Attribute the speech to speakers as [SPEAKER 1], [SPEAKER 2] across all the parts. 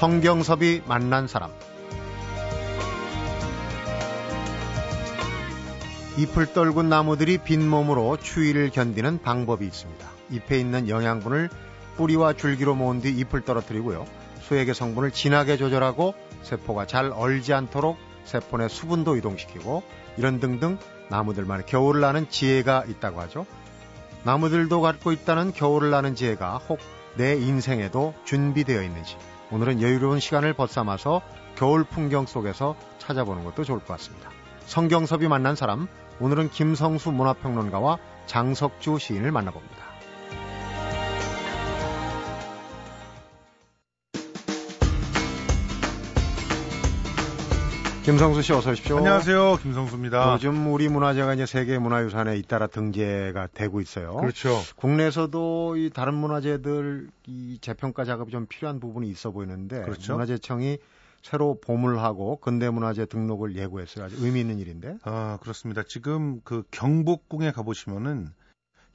[SPEAKER 1] 성경섭이 만난 사람 잎을 떨군 나무들이 빈 몸으로 추위를 견디는 방법이 있습니다. 잎에 있는 영양분을 뿌리와 줄기로 모은 뒤 잎을 떨어뜨리고요. 수액의 성분을 진하게 조절하고 세포가 잘 얼지 않도록 세포 내 수분도 이동시키고 이런 등등 나무들만의 겨울을 나는 지혜가 있다고 하죠. 나무들도 갖고 있다는 겨울을 나는 지혜가 혹 내 인생에도 준비되어 있는지 오늘은 여유로운 시간을 벗삼아서 겨울 풍경 속에서 찾아보는 것도 좋을 것 같습니다. 성경섭이 만난 사람 오늘은 김성수 문화평론가와 장석주 시인을 만나봅니다. 김성수 씨 어서 오십시오.
[SPEAKER 2] 안녕하세요. 김성수입니다.
[SPEAKER 1] 요즘 우리 문화재가 이제 세계 문화유산에 잇따라 등재가 되고 있어요.
[SPEAKER 2] 그렇죠.
[SPEAKER 1] 국내에서도 이 다른 문화재들 이 재평가 작업이 좀 필요한 부분이 있어 보이는데
[SPEAKER 2] 그렇죠.
[SPEAKER 1] 문화재청이 새로 보물하고 근대문화재 등록을 예고했어요. 아주 의미 있는 일인데.
[SPEAKER 2] 아, 그렇습니다. 지금 그 경복궁에 가 보시면은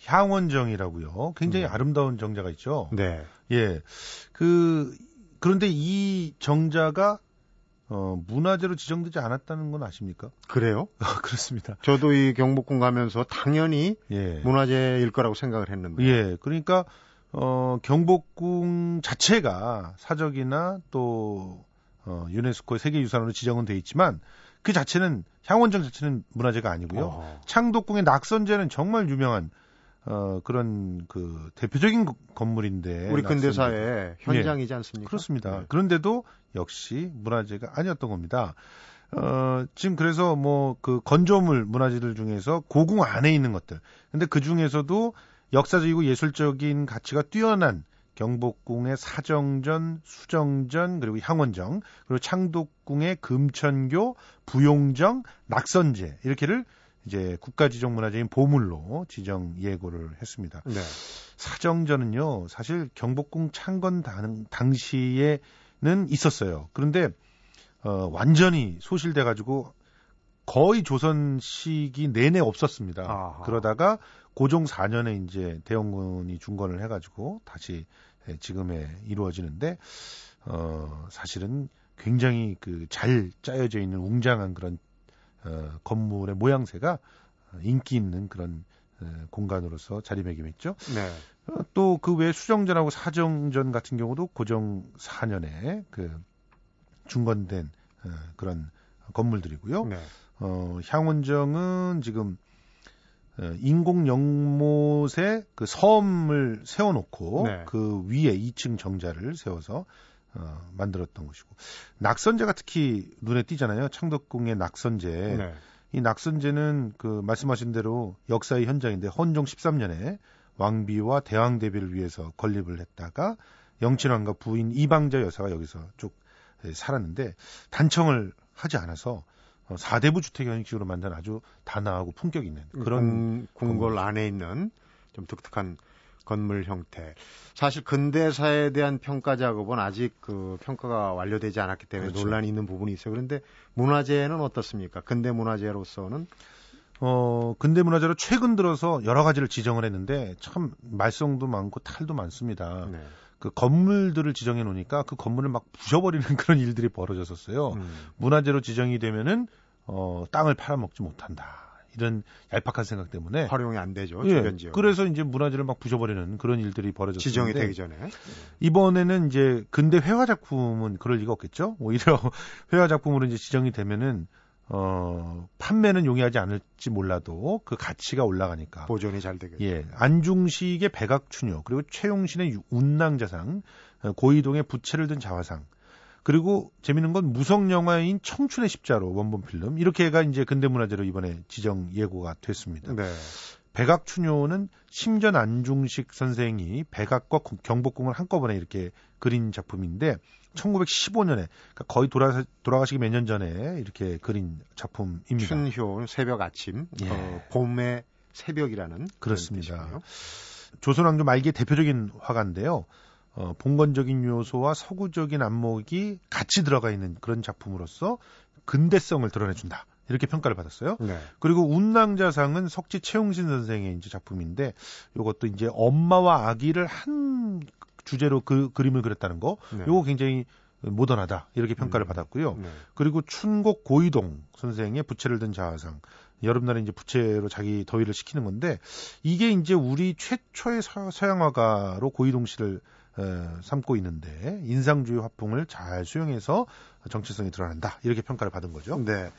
[SPEAKER 2] 향원정이라고요. 굉장히
[SPEAKER 1] 음.
[SPEAKER 2] 아름다운 정자가 있죠.
[SPEAKER 1] 네.
[SPEAKER 2] 예. 그, 그런데 이 정자가 어, 문화재로 지정되지 않았다는 건 아십니까?
[SPEAKER 1] 그래요?
[SPEAKER 2] 아, 그렇습니다.
[SPEAKER 1] 저도 이 경복궁 가면서 당연히
[SPEAKER 2] 예.
[SPEAKER 1] 문화재일 거라고 생각을 했는데.
[SPEAKER 2] 예. 그러니까, 어, 경복궁 자체가 사적이나 또, 어, 유네스코의 세계유산으로 지정은 돼 있지만 그 자체는 향원정 자체는 문화재가 아니고요.
[SPEAKER 1] 어.
[SPEAKER 2] 창덕궁의 낙선제는 정말 유명한 어 그런 그 대표적인 거- 건물인데
[SPEAKER 1] 우리. 근대사의 현장이지 않습니까?
[SPEAKER 2] 그렇습니다.
[SPEAKER 1] 네.
[SPEAKER 2] 그런데도 역시 문화재가 아니었던 겁니다. 어 지금 그래서 뭐 그 건조물 문화재들 중에서 고궁 안에 있는 것들. 근데 그 중에서도 역사적이고 예술적인 가치가 뛰어난 경복궁의 사정전, 수정전, 그리고 향원정, 그리고 창덕궁의 금천교, 부용정, 낙선제 이렇게를 이제 국가지정문화재인 보물로 지정 예고를 했습니다.
[SPEAKER 1] 네.
[SPEAKER 2] 사정전은요, 사실 경복궁 창건 당, 당시에는 있었어요. 그런데 어, 완전히 소실돼 가지고 거의 조선 시기 내내 없었습니다.
[SPEAKER 1] 아하.
[SPEAKER 2] 그러다가 고종 4년에 이제 대원군이 중건을 해가지고 다시 예, 지금에 이루어지는데 어, 사실은 굉장히 그 잘 짜여져 있는 웅장한 그런 어, 건물의 모양새가 인기 있는 그런 어, 공간으로서 자리매김했죠.
[SPEAKER 1] 네.
[SPEAKER 2] 또 그 외에 수정전하고 사정전 같은 경우도 고종 4년에 그 중건된 어, 그런 건물들이고요.
[SPEAKER 1] 네.
[SPEAKER 2] 어, 향원정은 지금 어, 인공 연못에 그 섬을 세워놓고
[SPEAKER 1] 네.
[SPEAKER 2] 그 위에 2층 정자를 세워서 어, 만들었던 것이고 낙선제가 특히 눈에 띄잖아요. 창덕궁의 낙선제.
[SPEAKER 1] 네.
[SPEAKER 2] 이 낙선제는 그 말씀하신 대로 역사의 현장인데 헌종 13년에 왕비와 대왕 대비를 위해서 건립을 했다가 영친왕과 부인 이방자 여사가 여기서 쭉 예, 살았는데 단청을 하지 않아서 어, 4대부 주택 형식으로 만든 아주 단아하고 품격 있는 그런
[SPEAKER 1] 궁, 궁궐 안에 있는 좀 독특한 건물 형태. 사실 근대사에 대한 평가 작업은 아직 그 평가가 완료되지 않았기 때문에
[SPEAKER 2] 그렇죠.
[SPEAKER 1] 논란이 있는 부분이 있어요. 그런데 문화재는 어떻습니까? 근대 문화재로서는
[SPEAKER 2] 어 근대 문화재로 최근 들어서 여러 가지를 지정을 했는데 참 말썽도 많고 탈도 많습니다.
[SPEAKER 1] 네.
[SPEAKER 2] 그 건물들을 지정해 놓으니까 그 건물을 막 부셔버리는 그런 일들이 벌어졌었어요.
[SPEAKER 1] 음.
[SPEAKER 2] 문화재로 지정이 되면은 어 땅을 팔아먹지 못한다. 이런 얄팍한 생각 때문에
[SPEAKER 1] 활용이 안 되죠.
[SPEAKER 2] 예,
[SPEAKER 1] 주변 지역.
[SPEAKER 2] 그래서 이제 문화재를 막 부셔버리는 그런 일들이 벌어졌는데
[SPEAKER 1] 지정이 되기 전에.
[SPEAKER 2] 이번에는 이제 근대 회화 작품은 그럴 리가 없겠죠. 오히려 회화 작품으로 이제 지정이 되면은 어 판매는 용이하지 않을지 몰라도 그 가치가 올라가니까.
[SPEAKER 1] 보존이 잘 되겠죠.
[SPEAKER 2] 예, 안중식의 백악추녀 그리고 최용신의 운낭자상, 어, 고이동의 부채를 든 자화상. 그리고 재밌는 건 무성 영화인 청춘의 십자로 원본 필름 이렇게가 이제 근대 문화재로 이번에 지정 예고가 됐습니다.
[SPEAKER 1] 네.
[SPEAKER 2] 백악추녀는 심전 안중식 선생이 백악과 구- 경복궁을 한꺼번에 이렇게 그린 작품인데 1915년에 그러니까 거의 돌아, 돌아가시기 몇 년 전에 이렇게 그린 작품입니다.
[SPEAKER 1] 춘효 새벽 아침,
[SPEAKER 2] 예.
[SPEAKER 1] 어, 봄의 새벽이라는
[SPEAKER 2] 그렇습니다. 조선왕조 말기의 대표적인 화가인데요. 어, 봉건적인 요소와 서구적인 안목이 같이 들어가 있는 그런 작품으로서 근대성을 드러내준다. 이렇게 평가를 받았어요.
[SPEAKER 1] 네.
[SPEAKER 2] 그리고 운낭자상은 석지 최용신 선생의 이제 작품인데 이것도 이제 엄마와 아기를 한 주제로 그 그림을 그렸다는 거.
[SPEAKER 1] 네.
[SPEAKER 2] 요거 굉장히 모던하다 이렇게 평가를
[SPEAKER 1] 음.
[SPEAKER 2] 받았고요.
[SPEAKER 1] 네.
[SPEAKER 2] 그리고 춘곡 고이동 선생의 부채를 든 자화상 여름날에 이제 부채로 자기 더위를 식히는 건데 이게 이제 우리 최초의 서, 서양 화가로 고이동 씨를 에, 삼고 있는데 인상주의 화풍을 잘 수용해서 정체성이 드러난다 이렇게 평가를 받은 거죠.
[SPEAKER 1] 네.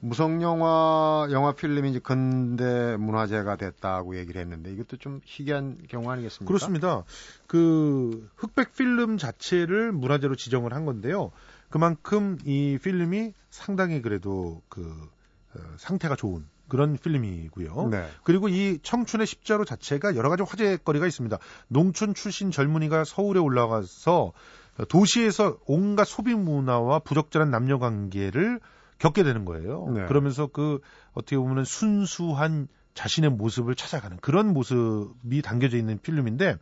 [SPEAKER 1] 무성 영화 영화 필름이 이제 근대 문화재가 됐다고 얘기를 했는데 이것도 좀 희귀한 경우 아니겠습니까?
[SPEAKER 2] 그렇습니다. 그 흑백 필름 자체를 문화재로 지정을 한 건데요. 그만큼 이 필름이 상당히 그래도 그 어, 상태가 좋은 그런 필름이고요.
[SPEAKER 1] 네.
[SPEAKER 2] 그리고 이 청춘의 십자로 자체가 여러 가지 화제거리가 있습니다. 농촌 출신 젊은이가 서울에 올라가서 도시에서 온갖 소비 문화와 부적절한 남녀 관계를 겪게 되는 거예요.
[SPEAKER 1] 네.
[SPEAKER 2] 그러면서 그 어떻게 보면 순수한 자신의 모습을 찾아가는 그런 모습이 담겨져 있는 필름인데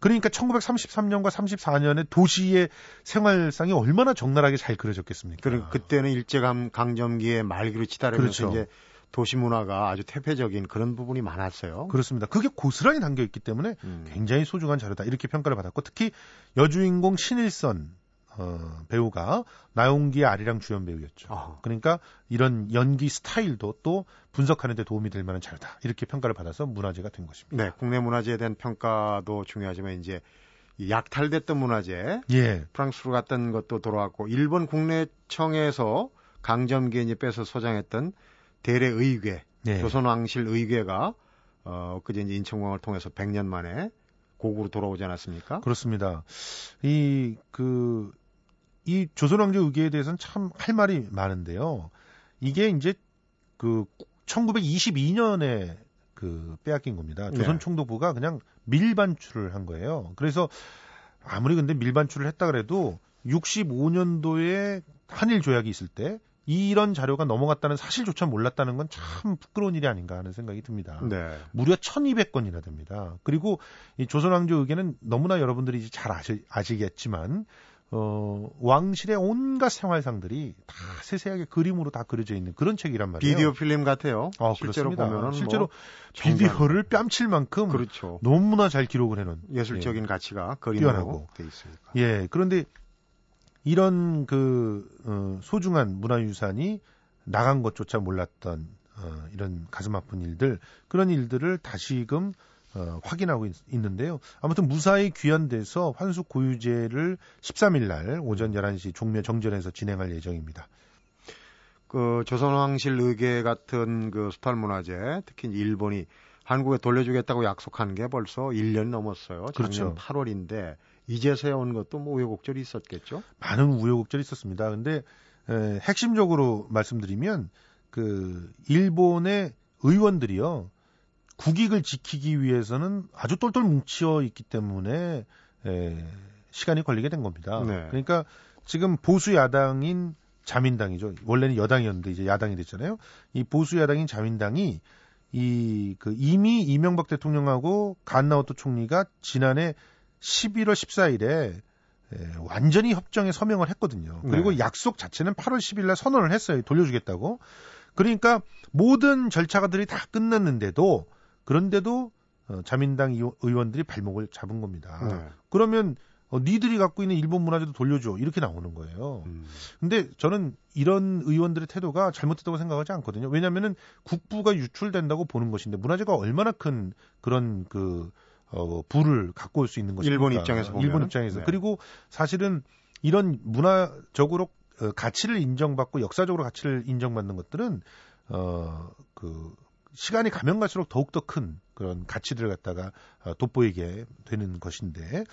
[SPEAKER 2] 그러니까 1933년과 34년에 도시의 생활상이 얼마나 적나라하게 잘 그려졌겠습니까?
[SPEAKER 1] 그리고 그때는 일제감 강점기의 말기로 치달으면서
[SPEAKER 2] 그렇죠.
[SPEAKER 1] 이제 도시 문화가 아주 퇴폐적인 그런 부분이 많았어요.
[SPEAKER 2] 그렇습니다. 그게 고스란히 담겨 있기 때문에
[SPEAKER 1] 음.
[SPEAKER 2] 굉장히 소중한 자료다 이렇게 평가를 받았고 특히 여주인공 신일선 어, 배우가 나용기의 아리랑 주연 배우였죠.
[SPEAKER 1] 아.
[SPEAKER 2] 그러니까 이런 연기 스타일도 또 분석하는 데 도움이 될 만한 자료다 이렇게 평가를 받아서 문화재가 된 것입니다.
[SPEAKER 1] 네, 국내 문화재에 대한 평가도 중요하지만 이제 이 약탈됐던 문화재
[SPEAKER 2] 예,
[SPEAKER 1] 프랑스로 갔던 것도 돌아왔고 일본 국내청에서 강점기에 이제 빼서 소장했던 대례 의궤
[SPEAKER 2] 네.
[SPEAKER 1] 조선왕실 의궤가 어 그제 이제 인천공항을 통해서 100년 만에 고구로 돌아오지 않았습니까?
[SPEAKER 2] 그렇습니다. 이, 그, 이 조선왕조 의궤에 대해서는 참 할 말이 많은데요. 이게 이제 그 1922년에 그 빼앗긴 겁니다.
[SPEAKER 1] 네.
[SPEAKER 2] 조선 총독부가 그냥 밀반출을 한 거예요. 그래서 아무리 근데 밀반출을 했다 그래도 65년도에 한일 조약이 있을 때 이런 자료가 넘어갔다는 사실조차 몰랐다는 건 참 부끄러운 일이 아닌가 하는 생각이 듭니다.
[SPEAKER 1] 네.
[SPEAKER 2] 무려 1200건이나 됩니다. 그리고 이 조선왕조 의궤는 너무나 여러분들이 이제 잘 아시, 아시겠지만 어, 왕실의 온갖 생활상들이 다 세세하게 그림으로 다 그려져 있는 그런 책이란 말이에요.
[SPEAKER 1] 비디오 필름 같아요.
[SPEAKER 2] 어,
[SPEAKER 1] 실제로
[SPEAKER 2] 그렇습니다.
[SPEAKER 1] 보면은
[SPEAKER 2] 실제로
[SPEAKER 1] 뭐
[SPEAKER 2] 비디오를 뺨칠 만큼
[SPEAKER 1] 그렇죠.
[SPEAKER 2] 너무나 잘 기록을 해놓은
[SPEAKER 1] 예술적인 가치가 그림으로
[SPEAKER 2] 뛰어나고.
[SPEAKER 1] 돼 있으니까.
[SPEAKER 2] 예, 그런데 이런 그 어, 소중한 문화유산이 나간 것조차 몰랐던 어, 이런 가슴 아픈 일들 그런 일들을 다시금 어, 확인하고 있, 는데요 아무튼 무사히 귀환돼서 환수 고유제를 13일 날 오전 11시 종묘 정전에서 진행할 예정입니다.
[SPEAKER 1] 그 조선왕실 의궤 같은 그 수탈 문화재, 특히 일본이 한국에 돌려주겠다고 약속한 게 벌써 1년 넘었어요. 작년
[SPEAKER 2] 그렇죠.
[SPEAKER 1] 8월인데 이제서야 온 것도 뭐 우여곡절이 있었겠죠.
[SPEAKER 2] 많은 우여곡절이 있었습니다. 근데 에, 핵심적으로 말씀드리면 그 일본의 의원들이요 국익을 지키기 위해서는 아주 똘똘 뭉쳐 있기 때문에 에, 시간이 걸리게 된 겁니다.
[SPEAKER 1] 네.
[SPEAKER 2] 그러니까 지금 보수 야당인 자민당이죠. 원래는 여당이었는데 이제 야당이 됐잖아요. 이 보수 야당인 자민당이 이 그 이미 이명박 대통령하고 간나오토 총리가 지난해 11월 14일에 에, 완전히 협정에 서명을 했거든요. 그리고
[SPEAKER 1] 네.
[SPEAKER 2] 약속 자체는 8월 10일 날 선언을 했어요. 돌려주겠다고. 그러니까 모든 절차가들이 다 끝났는데도 그런데도 어, 자민당 의원- 의원들이 발목을 잡은 겁니다.
[SPEAKER 1] 네.
[SPEAKER 2] 그러면 어, 니들이 갖고 있는 일본 문화재도 돌려줘 이렇게 나오는 거예요.
[SPEAKER 1] 음.
[SPEAKER 2] 근데 저는 이런 의원들의 태도가 잘못됐다고 생각하지 않거든요. 왜냐하면은 국부가 유출된다고 보는 것인데 문화재가 얼마나 큰 그런 그 어, 부를 갖고 올 수 있는 것입니까?
[SPEAKER 1] 일본 입장에서 보면은.
[SPEAKER 2] 일본 입장에서.
[SPEAKER 1] 네.
[SPEAKER 2] 그리고 사실은 이런 문화적으로 어, 가치를 인정받고 역사적으로 가치를 인정받는 것들은 어, 그 시간이 가면 갈수록 더욱더 큰 그런 가치들을 갖다가 어, 돋보이게 되는 것인데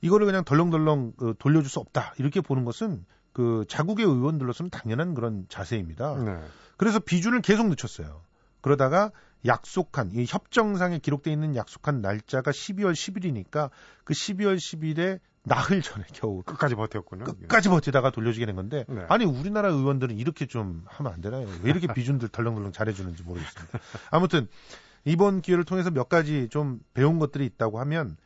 [SPEAKER 2] 이거를 그냥 덜렁덜렁 어, 돌려줄 수 없다 이렇게 보는 것은 그 자국의 의원들로서는 당연한 그런 자세입니다.
[SPEAKER 1] 네.
[SPEAKER 2] 그래서 비준을 계속 늦췄어요. 그러다가 약속한 이 협정상에 기록돼 있는 약속한 날짜가 12월 10일이니까 그 12월 10일에 나흘 전에 겨우
[SPEAKER 1] 끝까지 버텼군요.
[SPEAKER 2] 끝까지 버티다가 돌려주게 된 건데
[SPEAKER 1] 네.
[SPEAKER 2] 아니 우리나라 의원들은 이렇게 좀 하면 안 되나요? 왜 이렇게 비준들 덜렁덜렁 잘해주는지 모르겠습니다. 아무튼 이번 기회를 통해서 몇 가지 좀 배운 것들이 있다고 하면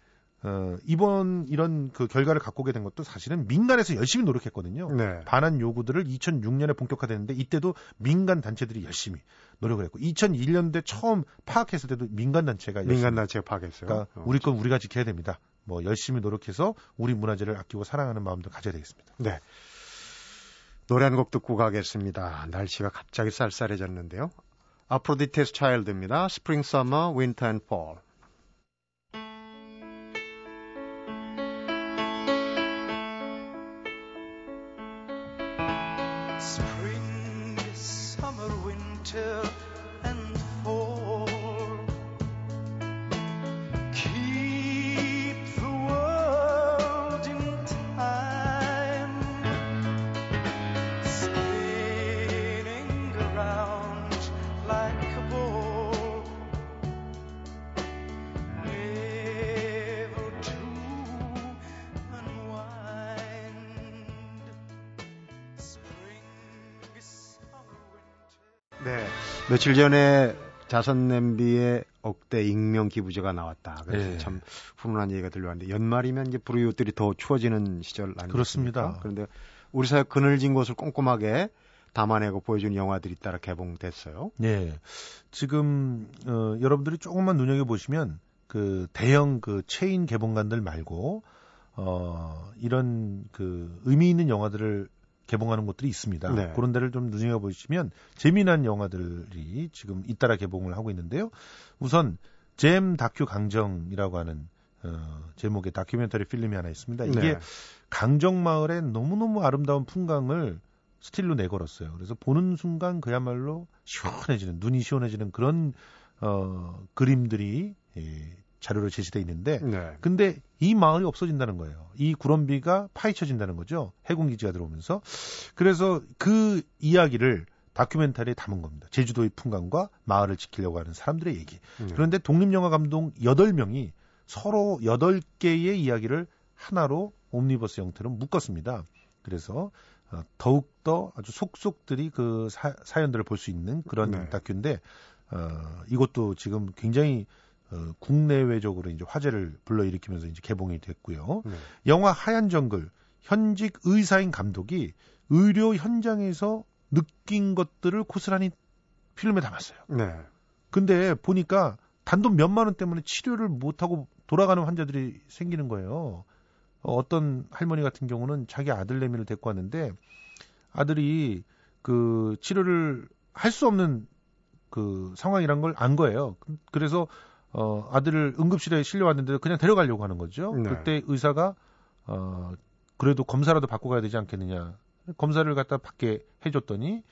[SPEAKER 2] 어, 이번 이런 그 결과를 갖고 오게 된 것도 사실은 민간에서 열심히 노력했거든요.
[SPEAKER 1] 네.
[SPEAKER 2] 반환 요구들을 2006년에 본격화됐는데 이때도 민간 단체들이 열심히 노력을 했고 2001년대 처음 파악했을 때도 민간 단체가
[SPEAKER 1] 민간 단체가 파악했어요.
[SPEAKER 2] 그러니까
[SPEAKER 1] 어.
[SPEAKER 2] 우리 건 우리가 지켜야 됩니다. 뭐 열심히 노력해서 우리 문화재를 아끼고 사랑하는 마음도 가져야 되겠습니다.
[SPEAKER 1] 네. 노래 한 곡 듣고 가겠습니다. 날씨가 갑자기 쌀쌀해졌는데요. 아프로디테스 차일드입니다. Spring, Summer, Winter and Fall. 네. 며칠 전에 자선 냄비에 억대 익명 기부제가 나왔다. 그래서 네. 참 훈훈한 얘기가 들려왔는데 연말이면 이제 불우이웃들이 더 추워지는 시절 아니겠습니까?
[SPEAKER 2] 그렇습니다.
[SPEAKER 1] 그런데 우리 사회 그늘진 곳을 꼼꼼하게 담아내고 보여준 영화들이 따라 개봉됐어요.
[SPEAKER 2] 네. 지금 어, 여러분들이 조금만 눈여겨 보시면 그 대형 그 체인 개봉관들 말고 어, 이런 그 의미 있는 영화들을 개봉하는 곳들이 있습니다. 네. 그런 데를 좀 눈여겨 보시면 재미난 영화들이 지금 잇따라 개봉을 하고 있는데요. 우선 잼 다큐 강정이라고 하는 어, 제목의 다큐멘터리 필름이 하나 있습니다. 이게 네. 강정 마을의 너무너무 아름다운 풍광을 스틸로 내걸었어요. 그래서 보는 순간 그야말로 시원해지는 눈이 시원해지는 그런 어, 그림들이 예, 자료로 제시돼 있는데 네. 근데 이 마을이 없어진다는 거예요. 이 구럼비가 파헤쳐진다는 거죠. 해군 기지가 들어오면서 그래서 그 이야기를 다큐멘터리에 담은 겁니다. 제주도의 풍광과 마을을 지키려고 하는 사람들의 얘기. 네. 그런데 독립영화 감독 8명이 서로 8개의 이야기를 하나로 옴니버스 형태로 묶었습니다. 그래서 어, 더욱더 아주 속속들이 그 사, 연들을 볼 수 있는 그런 네. 다큐인데 어, 이것도 지금 굉장히 어, 국내외적으로 이제 화제를 불러일으키면서 이제 개봉이 됐고요. 네. 영화 하얀 정글 현직 의사인 감독이 의료 현장에서 느낀 것들을 고스란히 필름에 담았어요. 네. 근데 보니까 단돈 몇만 원 때문에 치료를 못 하고 돌아가는 환자들이 생기는 거예요. 어, 어떤 할머니 같은 경우는 자기 아들 내미를 데리고 왔는데 아들이 그 치료를 할 수 없는 그 상황이란 걸 안 거예요. 그래서 어, 아들을 응급실에 실려왔는데 그냥 데려가려고 하는 거죠. 네. 그때 의사가 어, 그래도 검사라도 받고 가야 되지 않겠느냐. 검사를 갖다 받게 해줬더니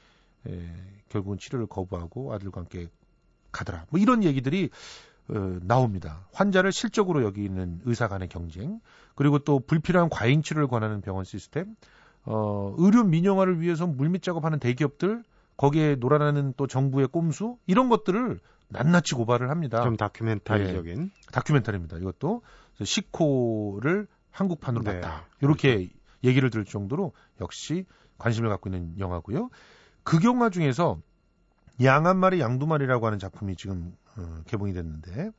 [SPEAKER 2] 에, 결국은 치료를 거부하고 아들과 함께 가더라. 뭐 이런 얘기들이 어, 나옵니다. 환자를 실적으로 여기는 의사 간의 경쟁, 그리고 또 불필요한 과잉 치료를 권하는 병원 시스템, 어, 의료 민영화를 위해서 물밑 작업하는 대기업들, 거기에 놀아나는 또 정부의 꼼수 이런 것들을 낱낱이 고발을 합니다.
[SPEAKER 1] 좀 다큐멘터리적인 네,
[SPEAKER 2] 다큐멘터리입니다. 이것도 시코를 한국판으로 네. 봤다. 이렇게 그렇죠. 얘기를 들을 정도로 역시 관심을 갖고 있는 영화고요. 그 영화 중에서 양 한 마리 양두 마리라고 하는 작품이 지금 어, 개봉이 됐는데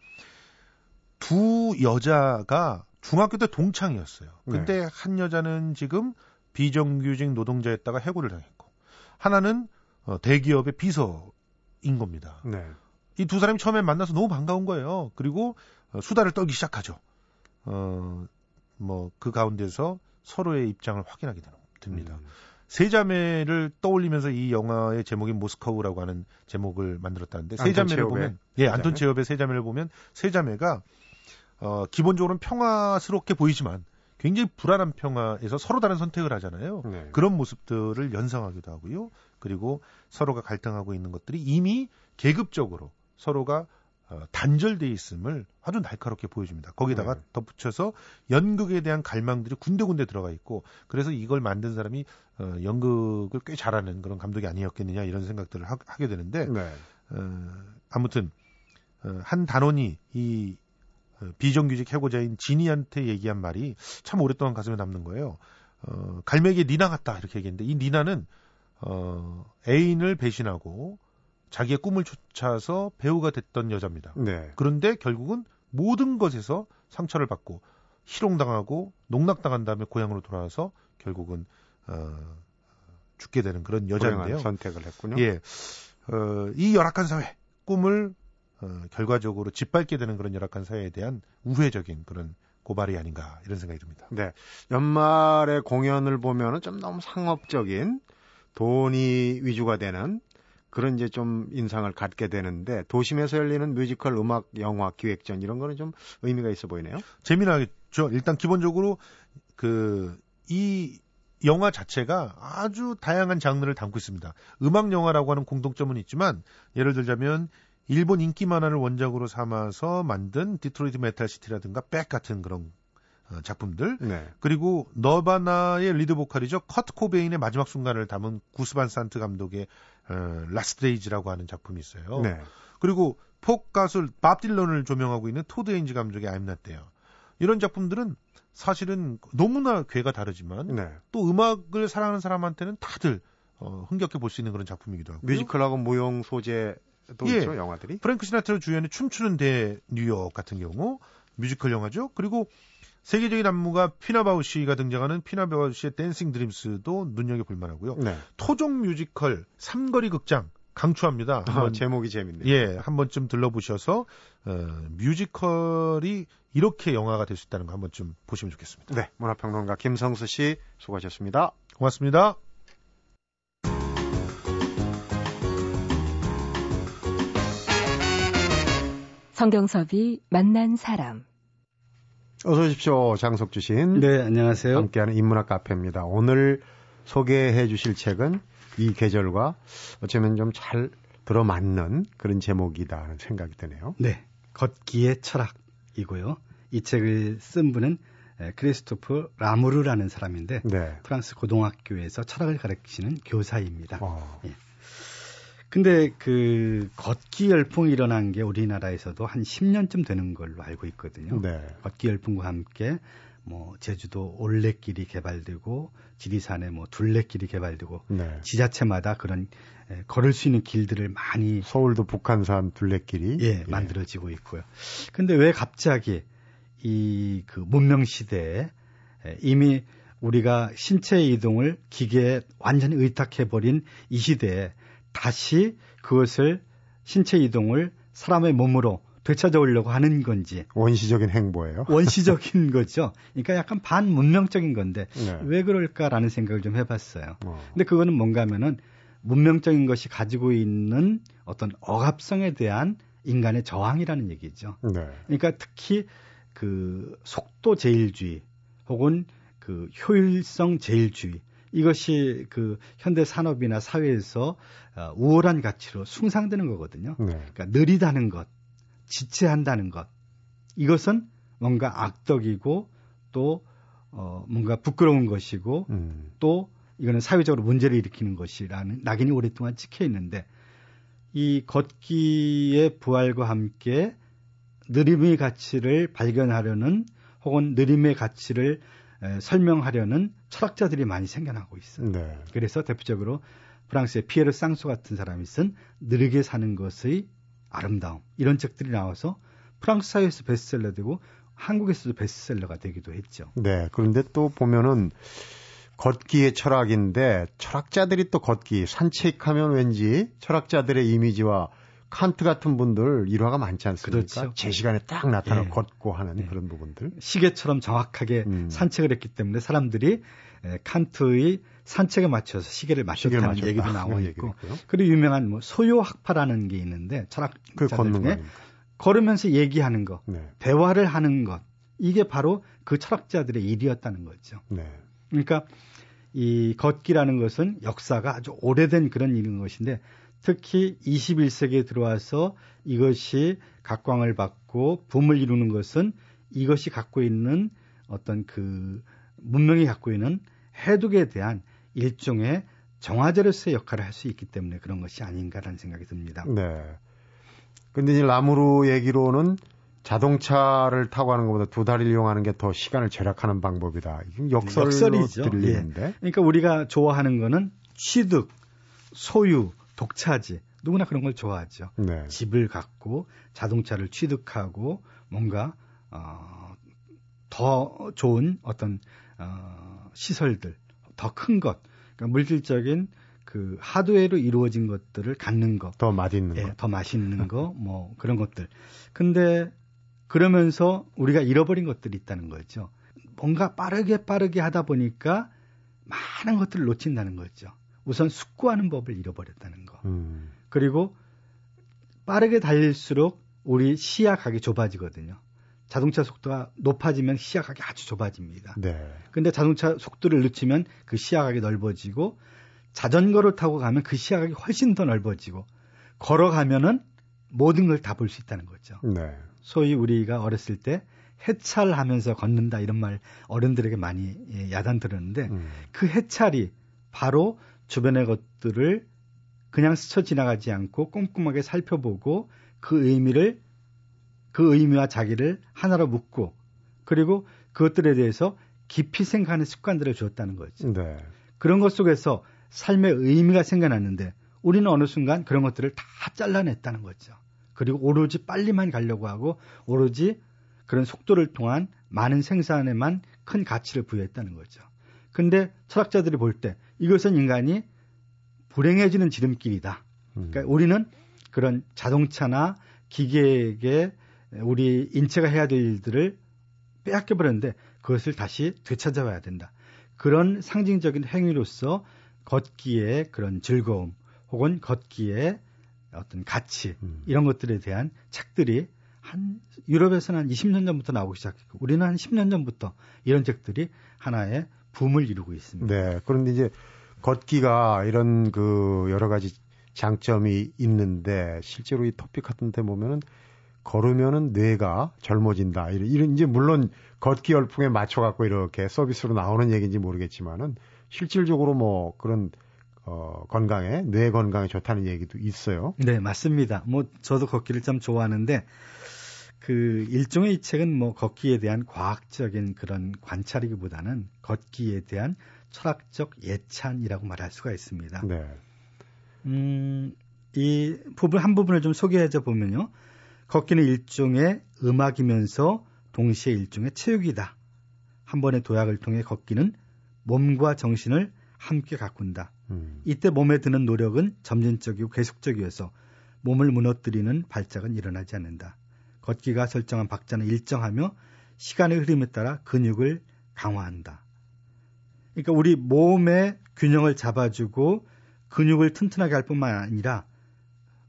[SPEAKER 2] 두 여자가 중학교 때 동창이었어요. 근데 네. 한 여자는 지금 비정규직 노동자였다가 해고를 당했고 하나는 어, 대기업의 비서인 겁니다. 네. 이 두 사람이 처음에 만나서 너무 반가운 거예요. 그리고 어, 수다를 떨기 시작하죠. 어, 뭐 그 가운데서 서로의 입장을 확인하게 됩니다. 음. 세 자매를 떠올리면서 이 영화의 제목인 모스커우라고 하는 제목을 만들었다는데 세 자매를 보면 예 안톤 체업의 세 자매를 보면 세 자매가 어 기본적으로는 평화스럽게 보이지만 굉장히 불안한 평화에서 서로 다른 선택을 하잖아요. 네. 그런 모습들을 연상하기도 하고요. 그리고 서로가 갈등하고 있는 것들이 이미 계급적으로 서로가 어, 단절돼 있음을 아주 날카롭게 보여줍니다. 거기다가 네. 덧붙여서 연극에 대한 갈망들이 군데군데 들어가 있고 그래서 이걸 만든 사람이 어, 연극을 꽤 잘하는 그런 감독이 아니었겠느냐 이런 생각들을 하, 게 되는데 네. 어, 아무튼 어, 한 단원이 이 어, 비정규직 해고자인 지니한테 얘기한 말이 참 오랫동안 가슴에 남는 거예요. 어, 갈매기 니나 같다 이렇게 얘기했는데 이 니나는 어, 애인을 배신하고 자기의 꿈을 쫓아서 배우가 됐던 여자입니다. 네. 그런데 결국은 모든 것에서 상처를 받고 희롱당하고 농락당한 다음에 고향으로 돌아와서 결국은 어, 죽게 되는 그런 여자인데요.
[SPEAKER 1] 선택을 했군요.
[SPEAKER 2] 예, 어, 이 열악한 사회 꿈을 어, 결과적으로 짓밟게 되는 그런 열악한 사회에 대한 우회적인 그런 고발이 아닌가 이런 생각이 듭니다.
[SPEAKER 1] 네. 연말에 공연을 보면은 좀 너무 상업적인 돈이 위주가 되는 그런 이제 좀 인상을 갖게 되는데 도심에서 열리는 뮤지컬 음악 영화 기획전 이런 거는 좀 의미가 있어 보이네요.
[SPEAKER 2] 재미나겠죠. 일단 기본적으로 그 이 영화 자체가 아주 다양한 장르를 담고 있습니다. 음악 영화라고 하는 공통점은 있지만 예를 들자면 일본 인기 만화를 원작으로 삼아서 만든 Detroit Metal City라든가 Beck 같은 그런 어, 작품들
[SPEAKER 1] 네.
[SPEAKER 2] 그리고 너바나의 리드 보컬이죠 커트 코베인의 마지막 순간을 담은 구스 반 산트 감독의 어, Last Days라고 하는 작품이 있어요.
[SPEAKER 1] 네.
[SPEAKER 2] 그리고 포크 가수 밥 딜런을 조명하고 있는 토드 헤인즈 감독의 I'm Not There. 이런 작품들은 사실은 너무나 궤가 다르지만
[SPEAKER 1] 네.
[SPEAKER 2] 또 음악을 사랑하는 사람한테는 다들 어, 흥겹게 볼 수 있는 그런 작품이기도 하고
[SPEAKER 1] 뮤지컬하고 무용 소재도
[SPEAKER 2] 예.
[SPEAKER 1] 있죠 영화들이.
[SPEAKER 2] 프랭크 시나트라 주연의 춤추는 대뉴욕 같은 경우 뮤지컬 영화죠. 그리고 세계적인 안무가 피나 바우시가 등장하는 피나 바우시의 Dancing Dreams도 눈여겨 볼 만하고요.
[SPEAKER 1] 네.
[SPEAKER 2] 토종 뮤지컬 삼거리 극장 강추합니다.
[SPEAKER 1] 아,
[SPEAKER 2] 한번
[SPEAKER 1] 제목이 재밌네요.
[SPEAKER 2] 예, 한 번쯤 들러보셔서 어, 뮤지컬이 이렇게 영화가 될 수 있다는 거 한 번쯤 보시면 좋겠습니다.
[SPEAKER 1] 네. 문화평론가 김성수 씨 수고하셨습니다.
[SPEAKER 2] 고맙습니다.
[SPEAKER 3] 성경섭이 만난 사람.
[SPEAKER 1] 어서 오십시오. 장석주 시인.
[SPEAKER 4] 네, 안녕하세요.
[SPEAKER 1] 함께하는 인문학 카페입니다. 오늘 소개해 주실 책은 이 계절과 어쩌면 좀 잘 들어맞는 그런 제목이다 하는 생각이 드네요.
[SPEAKER 4] 네, 걷기의 철학이고요. 이 책을 쓴 분은 에, 크리스토프 라무르라는 사람인데
[SPEAKER 1] 네.
[SPEAKER 4] 프랑스 고등학교에서 철학을 가르치는 교사입니다.
[SPEAKER 1] 어,
[SPEAKER 4] 근데 그 걷기 열풍이 일어난 게 우리나라에서도 한 10년쯤 되는 걸로 알고 있거든요.
[SPEAKER 1] 네.
[SPEAKER 4] 걷기 열풍과 함께 뭐 제주도 올레길이 개발되고 지리산에 뭐 둘레길이 개발되고
[SPEAKER 1] 네.
[SPEAKER 4] 지자체마다 그런 에, 걸을 수 있는 길들을 많이
[SPEAKER 1] 서울도 북한산 둘레길이
[SPEAKER 4] 예, 만들어지고 있고요. 근데 왜 갑자기 이 그 문명 시대에 에, 이미 우리가 신체 이동을 기계에 완전히 의탁해 버린 이 시대에 다시 그것을 신체 이동을 사람의 몸으로 되찾아오려고 하는 건지
[SPEAKER 1] 원시적인 행보예요.
[SPEAKER 4] 원시적인 거죠. 그러니까 약간 반문명적인 건데
[SPEAKER 1] 네.
[SPEAKER 4] 왜 그럴까라는 생각을 좀 해봤어요.
[SPEAKER 1] 어.
[SPEAKER 4] 근데 그거는 뭔가 하면은 문명적인 것이 가지고 있는 어떤 억압성에 대한 인간의 저항이라는 얘기죠.
[SPEAKER 1] 네.
[SPEAKER 4] 그러니까 특히 그 속도 제일주의 혹은 그 효율성 제일주의 이것이 그 현대 산업이나 사회에서 어, 우월한 가치로 숭상되는 거거든요.
[SPEAKER 1] 네.
[SPEAKER 4] 그러니까 느리다는 것, 지체한다는 것 이것은 뭔가 악덕이고 또 어, 뭔가 부끄러운 것이고
[SPEAKER 1] 음.
[SPEAKER 4] 또 이거는 사회적으로 문제를 일으키는 것이라는 낙인이 오랫동안 찍혀 있는데 이 걷기의 부활과 함께 느림의 가치를 발견하려는 혹은 느림의 가치를 에, 설명하려는 철학자들이 많이 생겨나고 있어요.
[SPEAKER 1] 네.
[SPEAKER 4] 그래서 대표적으로 프랑스의 피에르 쌍소 같은 사람이 쓴 느리게 사는 것의 아름다움 이런 책들이 나와서 프랑스 사회에서 베스트셀러되고 한국에서도 베스트셀러가 되기도 했죠.
[SPEAKER 1] 네. 그런데 또 보면은 걷기의 철학인데 철학자들이 또 걷기 산책하면 왠지 철학자들의 이미지와 칸트 같은 분들 일화가 많지 않습니까?
[SPEAKER 4] 그렇죠.
[SPEAKER 1] 제 시간에 딱 나타나
[SPEAKER 4] 예.
[SPEAKER 1] 걷고 하는
[SPEAKER 4] 네.
[SPEAKER 1] 그런 부분들.
[SPEAKER 4] 시계처럼 정확하게
[SPEAKER 1] 음.
[SPEAKER 4] 산책을 했기 때문에 사람들이 에, 칸트의 산책에 맞춰서 시계를
[SPEAKER 1] 시계를
[SPEAKER 4] 맞췄다는
[SPEAKER 1] 맞췄다.
[SPEAKER 4] 얘기도 나와 있고. 그리고 유명한 뭐 소요학파라는 게 있는데
[SPEAKER 1] 그
[SPEAKER 4] 철학자들 중에
[SPEAKER 1] 거니까.
[SPEAKER 4] 걸으면서 얘기하는 것,
[SPEAKER 1] 네.
[SPEAKER 4] 대화를 하는 것 이게 바로 그 철학자들의 일이었다는 거죠.
[SPEAKER 1] 네.
[SPEAKER 4] 그러니까 이 걷기라는 것은 역사가 아주 오래된 그런 일인 것인데 특히 21세기에 들어와서 이것이 각광을 받고 붐을 이루는 것은 이것이 갖고 있는 어떤 그 문명이 갖고 있는 해독에 대한 일종의 정화제로서의 역할을 할 수 있기 때문에 그런 것이 아닌가라는 생각이 듭니다.
[SPEAKER 1] 네. 근데 이제 라무르 얘기로는 자동차를 타고 하는 것보다 두 다리를 이용하는 게 더 시간을 절약하는 방법이다. 역설로
[SPEAKER 4] 역설이죠.
[SPEAKER 1] 들리는데.
[SPEAKER 4] 그러니까 우리가 좋아하는 거는 취득, 소유, 독차지 누구나 그런 걸 좋아하죠.
[SPEAKER 1] 네.
[SPEAKER 4] 집을 갖고 자동차를 취득하고 뭔가 어, 더 좋은 어떤 어, 시설들, 더 큰 것, 그러니까 물질적인 그 하드웨어로 이루어진 것들을 갖는 것,
[SPEAKER 1] 더 맛있는
[SPEAKER 4] 예,
[SPEAKER 1] 거.
[SPEAKER 4] 더 맛있는 거, 뭐 그런 것들. 근데 그러면서 우리가 잃어버린 것들이 있다는 거죠. 뭔가 빠르게 빠르게 하다 보니까 많은 것들을 놓친다는 거죠. 우선 숙고하는 법을 잃어버렸다는 거.
[SPEAKER 1] 음.
[SPEAKER 4] 그리고 빠르게 달릴수록 우리 시야각이 좁아지거든요. 자동차 속도가 높아지면 시야각이 아주 좁아집니다.
[SPEAKER 1] 네.
[SPEAKER 4] 근데 자동차 속도를 늦추면 그 시야각이 넓어지고 자전거를 타고 가면 그 시야각이 훨씬 더 넓어지고 걸어가면은 모든 걸 다 볼 수 있다는 거죠.
[SPEAKER 1] 네.
[SPEAKER 4] 소위 우리가 어렸을 때 해찰하면서 걷는다 이런 말 어른들에게 많이 예, 야단 들었는데
[SPEAKER 1] 음.
[SPEAKER 4] 그 해찰이 바로 주변의 것들을 그냥 스쳐 지나가지 않고 꼼꼼하게 살펴보고 그 의미를 그 의미와 자기를 하나로 묶고 그리고 그것들에 대해서 깊이 생각하는 습관들을 주었다는 거죠.
[SPEAKER 1] 네.
[SPEAKER 4] 그런 것 속에서 삶의 의미가 생겨났는데 우리는 어느 순간 그런 것들을 다 잘라냈다는 거죠. 그리고 오로지 빨리만 가려고 하고 오로지 그런 속도를 통한 많은 생산에만 큰 가치를 부여했다는 거죠. 근데 철학자들이 볼 때 이것은 인간이 불행해지는 지름길이다.
[SPEAKER 1] 음.
[SPEAKER 4] 그러니까 우리는 그런 자동차나 기계에게 우리 인체가 해야 될 일들을 빼앗겨 버렸는데 그것을 다시 되찾아와야 된다. 그런 상징적인 행위로서 걷기의 그런 즐거움 혹은 걷기의 어떤 가치
[SPEAKER 1] 음.
[SPEAKER 4] 이런 것들에 대한 책들이 한 유럽에서는 한 20년 전부터 나오기 시작했고 우리는 한 10년 전부터 이런 책들이 하나의 붐을 이루고 있습니다.
[SPEAKER 1] 네. 그런데 이제 걷기가 이런 그 여러 가지 장점이 있는데 실제로 이 토픽 같은 데 보면은 걸으면은 뇌가 젊어진다. 이런, 이런 이제 물론 걷기 열풍에 맞춰 갖고 이렇게 서비스로 나오는 얘기인지 모르겠지만은 실질적으로 뭐 그런 어 건강에 뇌 건강에 좋다는 얘기도 있어요.
[SPEAKER 4] 네, 맞습니다. 뭐 저도 걷기를 참 좋아하는데 그 일종의 이 책은 뭐 걷기에 대한 과학적인 그런 관찰이기보다는 걷기에 대한 철학적 예찬이라고 말할 수가 있습니다.
[SPEAKER 1] 네.
[SPEAKER 4] 음, 이 부분 한 부분을 좀 소개해 보면요. 걷기는 일종의 음악이면서 동시에 일종의 체육이다. 한 번의 도약을 통해 걷기는 몸과 정신을 함께 가꾼다.
[SPEAKER 1] 음.
[SPEAKER 4] 이때 몸에 드는 노력은 점진적이고 계속적이어서 몸을 무너뜨리는 발작은 일어나지 않는다. 걷기가 설정한 박자는 일정하며 시간의 흐름에 따라 근육을 강화한다. 그러니까 우리 몸의 균형을 잡아주고 근육을 튼튼하게 할 뿐만 아니라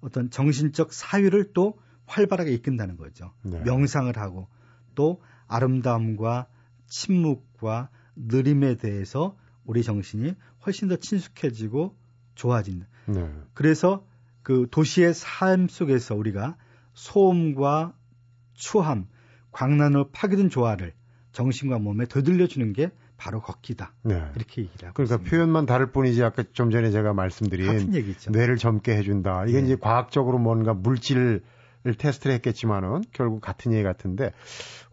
[SPEAKER 4] 어떤 정신적 사유를 또 활발하게 이끈다는 거죠.
[SPEAKER 1] 네.
[SPEAKER 4] 명상을 하고 또 아름다움과 침묵과 느림에 대해서 우리 정신이 훨씬 더 친숙해지고 좋아진다.
[SPEAKER 1] 네.
[SPEAKER 4] 그래서 그 도시의 삶 속에서 우리가 소음과 추함, 광란으로 파괴된 조화를 정신과 몸에 되돌려주는 게 바로 걷기다.
[SPEAKER 1] 네.
[SPEAKER 4] 이렇게 얘기를 하고
[SPEAKER 1] 그러니까
[SPEAKER 4] 있습니다.
[SPEAKER 1] 표현만 다를 뿐이지 아까 좀 전에 제가 말씀드린. 뇌를 젊게 해준다. 이게
[SPEAKER 4] 네.
[SPEAKER 1] 이제 과학적으로 뭔가 물질 을 테스트를 했겠지만은 결국 같은 얘기 같은데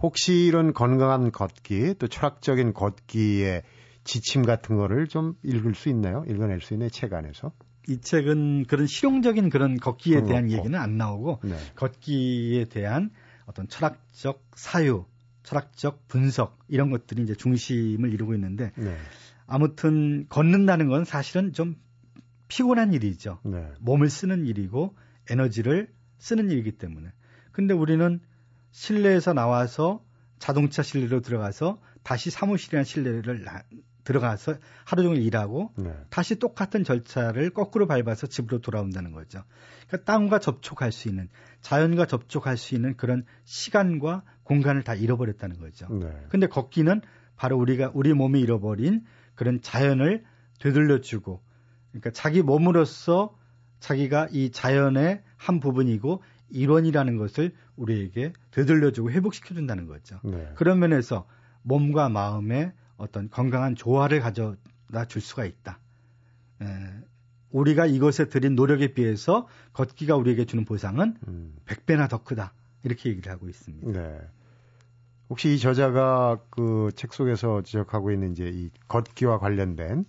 [SPEAKER 1] 혹시 이런 건강한 걷기 또 철학적인 걷기의 지침 같은 거를 좀 읽을 수 있나요? 읽어낼 수 있나요? 책 안에서?
[SPEAKER 4] 이 책은 그런 실용적인 그런 걷기에 대한
[SPEAKER 1] 없고.
[SPEAKER 4] 얘기는 안 나오고
[SPEAKER 1] 네.
[SPEAKER 4] 걷기에 대한 어떤 철학적 사유, 철학적 분석 이런 것들이 이제 중심을 이루고 있는데
[SPEAKER 1] 네.
[SPEAKER 4] 아무튼 걷는다는 건 사실은 좀 피곤한 일이죠.
[SPEAKER 1] 네.
[SPEAKER 4] 몸을 쓰는 일이고 에너지를 쓰는 일이기 때문에. 근데 우리는 실내에서 나와서 자동차 실내로 들어가서 다시 사무실이나 실내를 나- 들어가서 하루 종일 일하고
[SPEAKER 1] 네.
[SPEAKER 4] 다시 똑같은 절차를 거꾸로 밟아서 집으로 돌아온다는 거죠. 그러니까 땅과 접촉할 수 있는 자연과 접촉할 수 있는 그런 시간과 공간을 다 잃어버렸다는 거죠.
[SPEAKER 1] 네.
[SPEAKER 4] 근데 걷기는 바로 우리가 우리 몸이 잃어버린 그런 자연을 되돌려주고 그러니까 자기 몸으로서 자기가 이 자연의 한 부분이고 일원이라는 것을 우리에게 되돌려주고 회복시켜준다는 거죠.
[SPEAKER 1] 네.
[SPEAKER 4] 그런 면에서 몸과 마음의 어떤 건강한 조화를 가져다 줄 수가 있다. 에, 우리가 이것에 들인 노력에 비해서 걷기가 우리에게 주는 보상은
[SPEAKER 1] 음.
[SPEAKER 4] 100배나 더 크다. 이렇게 얘기를 하고 있습니다.
[SPEAKER 1] 네. 혹시 이 저자가 그 책 속에서 지적하고 있는 이제 이 걷기와 관련된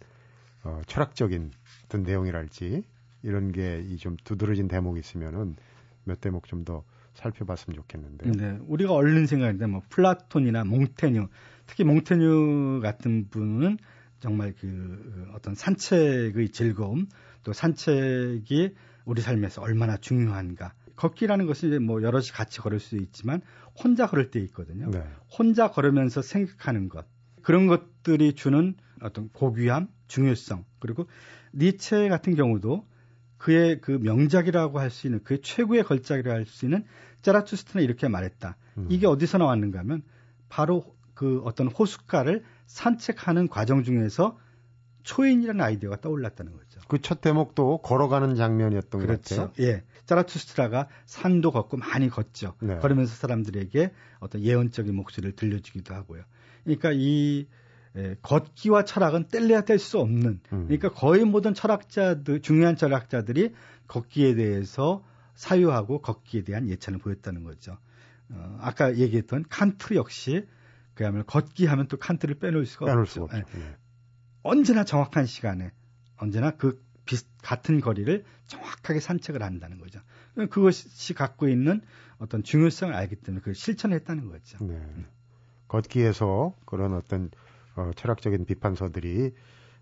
[SPEAKER 1] 어, 철학적인 어떤 내용이랄지 이런 게 이 좀 두드러진 대목이 있으면은 몇 대목 좀 더 살펴봤으면 좋겠는데요.
[SPEAKER 4] 네, 우리가 얼른 생각하는데 뭐 플라톤이나 몽테뉴, 특히 몽테뉴 같은 분은 정말 그 어떤 산책의 즐거움, 또 산책이 우리 삶에서 얼마나 중요한가. 걷기라는 것은 이제 뭐 여럿이 같이 걸을 수 있지만 혼자 걸을 때 있거든요.
[SPEAKER 1] 네.
[SPEAKER 4] 혼자 걸으면서 생각하는 것. 그런 것들이 주는 어떤 고귀함, 중요성 그리고 니체 같은 경우도 그의 그 명작이라고 할 수 있는 그 최고의 걸작이라고 할 수 있는 짜라투스트는 이렇게 말했다. 음. 이게 어디서 나왔는가 하면 바로 그 어떤 호숫가를 산책하는 과정 중에서 초인이라는 아이디어가 떠올랐다는 거죠.
[SPEAKER 1] 그 첫 대목도 걸어가는 장면이었던 그렇죠. 것 같아요.
[SPEAKER 4] 예. 짜라투스트라가 산도 걷고 많이 걷죠. 네. 걸으면서 사람들에게 어떤 예언적인 목소리를 들려주기도 하고요. 그러니까 이 예, 걷기와 철학은 뗄래야 뗄 수 없는 음. 그러니까 거의 모든 철학자들 중요한 철학자들이 걷기에 대해서 사유하고 걷기에 대한 예찬을 보였다는 거죠. 어, 아까 얘기했던 칸트 역시 그야말로 걷기 하면 또 칸트를 빼놓을 수가 빼놓을 없죠. 수가 예. 네. 언제나 정확한 시간에 언제나 그 비슷 같은 거리를 정확하게 산책을 한다는 거죠. 그것이 갖고 있는 어떤 중요성을 알기 때문에 그 실천했다는 거죠. 네. 음.
[SPEAKER 1] 걷기에서 그런 어떤 어, 철학적인 비판서들이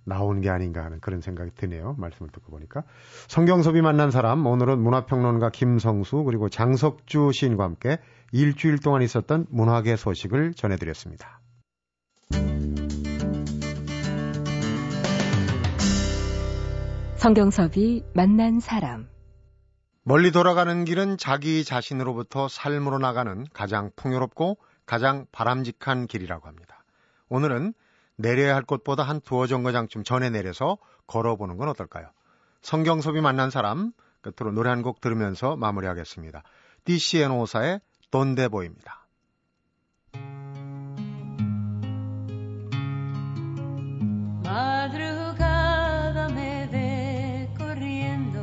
[SPEAKER 1] 나오는 게 아닌가 하는 그런 생각이 드네요. 말씀을 듣고 보니까. 성경섭이 만난 사람, 오늘은 문화평론가 김성수 그리고 장석주 시인과 함께 일주일 동안 있었던 문화계 소식을 전해드렸습니다.
[SPEAKER 3] 성경섭이 만난 사람
[SPEAKER 1] 멀리 돌아가는 길은 자기 자신으로부터 삶으로 나가는 가장 풍요롭고 가장 바람직한 길이라고 합니다. 오늘은 내려야 할 곳보다 한 두어 정거장쯤 전에 내려서 걸어보는 건 어떨까요? 성경섭이 만난 사람 끝으로 노래 한 곡 들으면서 마무리하겠습니다. DCN54의 돈데보입니다. Madrugada me ve corriendo.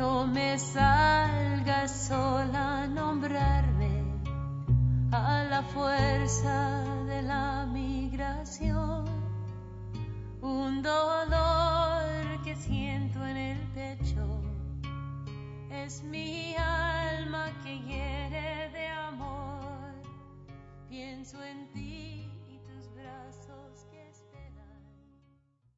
[SPEAKER 1] No me salgas sola nombrarme a la fuerza de la migración. Un dolor que siento en el pecho es mi alma que hiere de amor. Pienso en ti y tus brazos.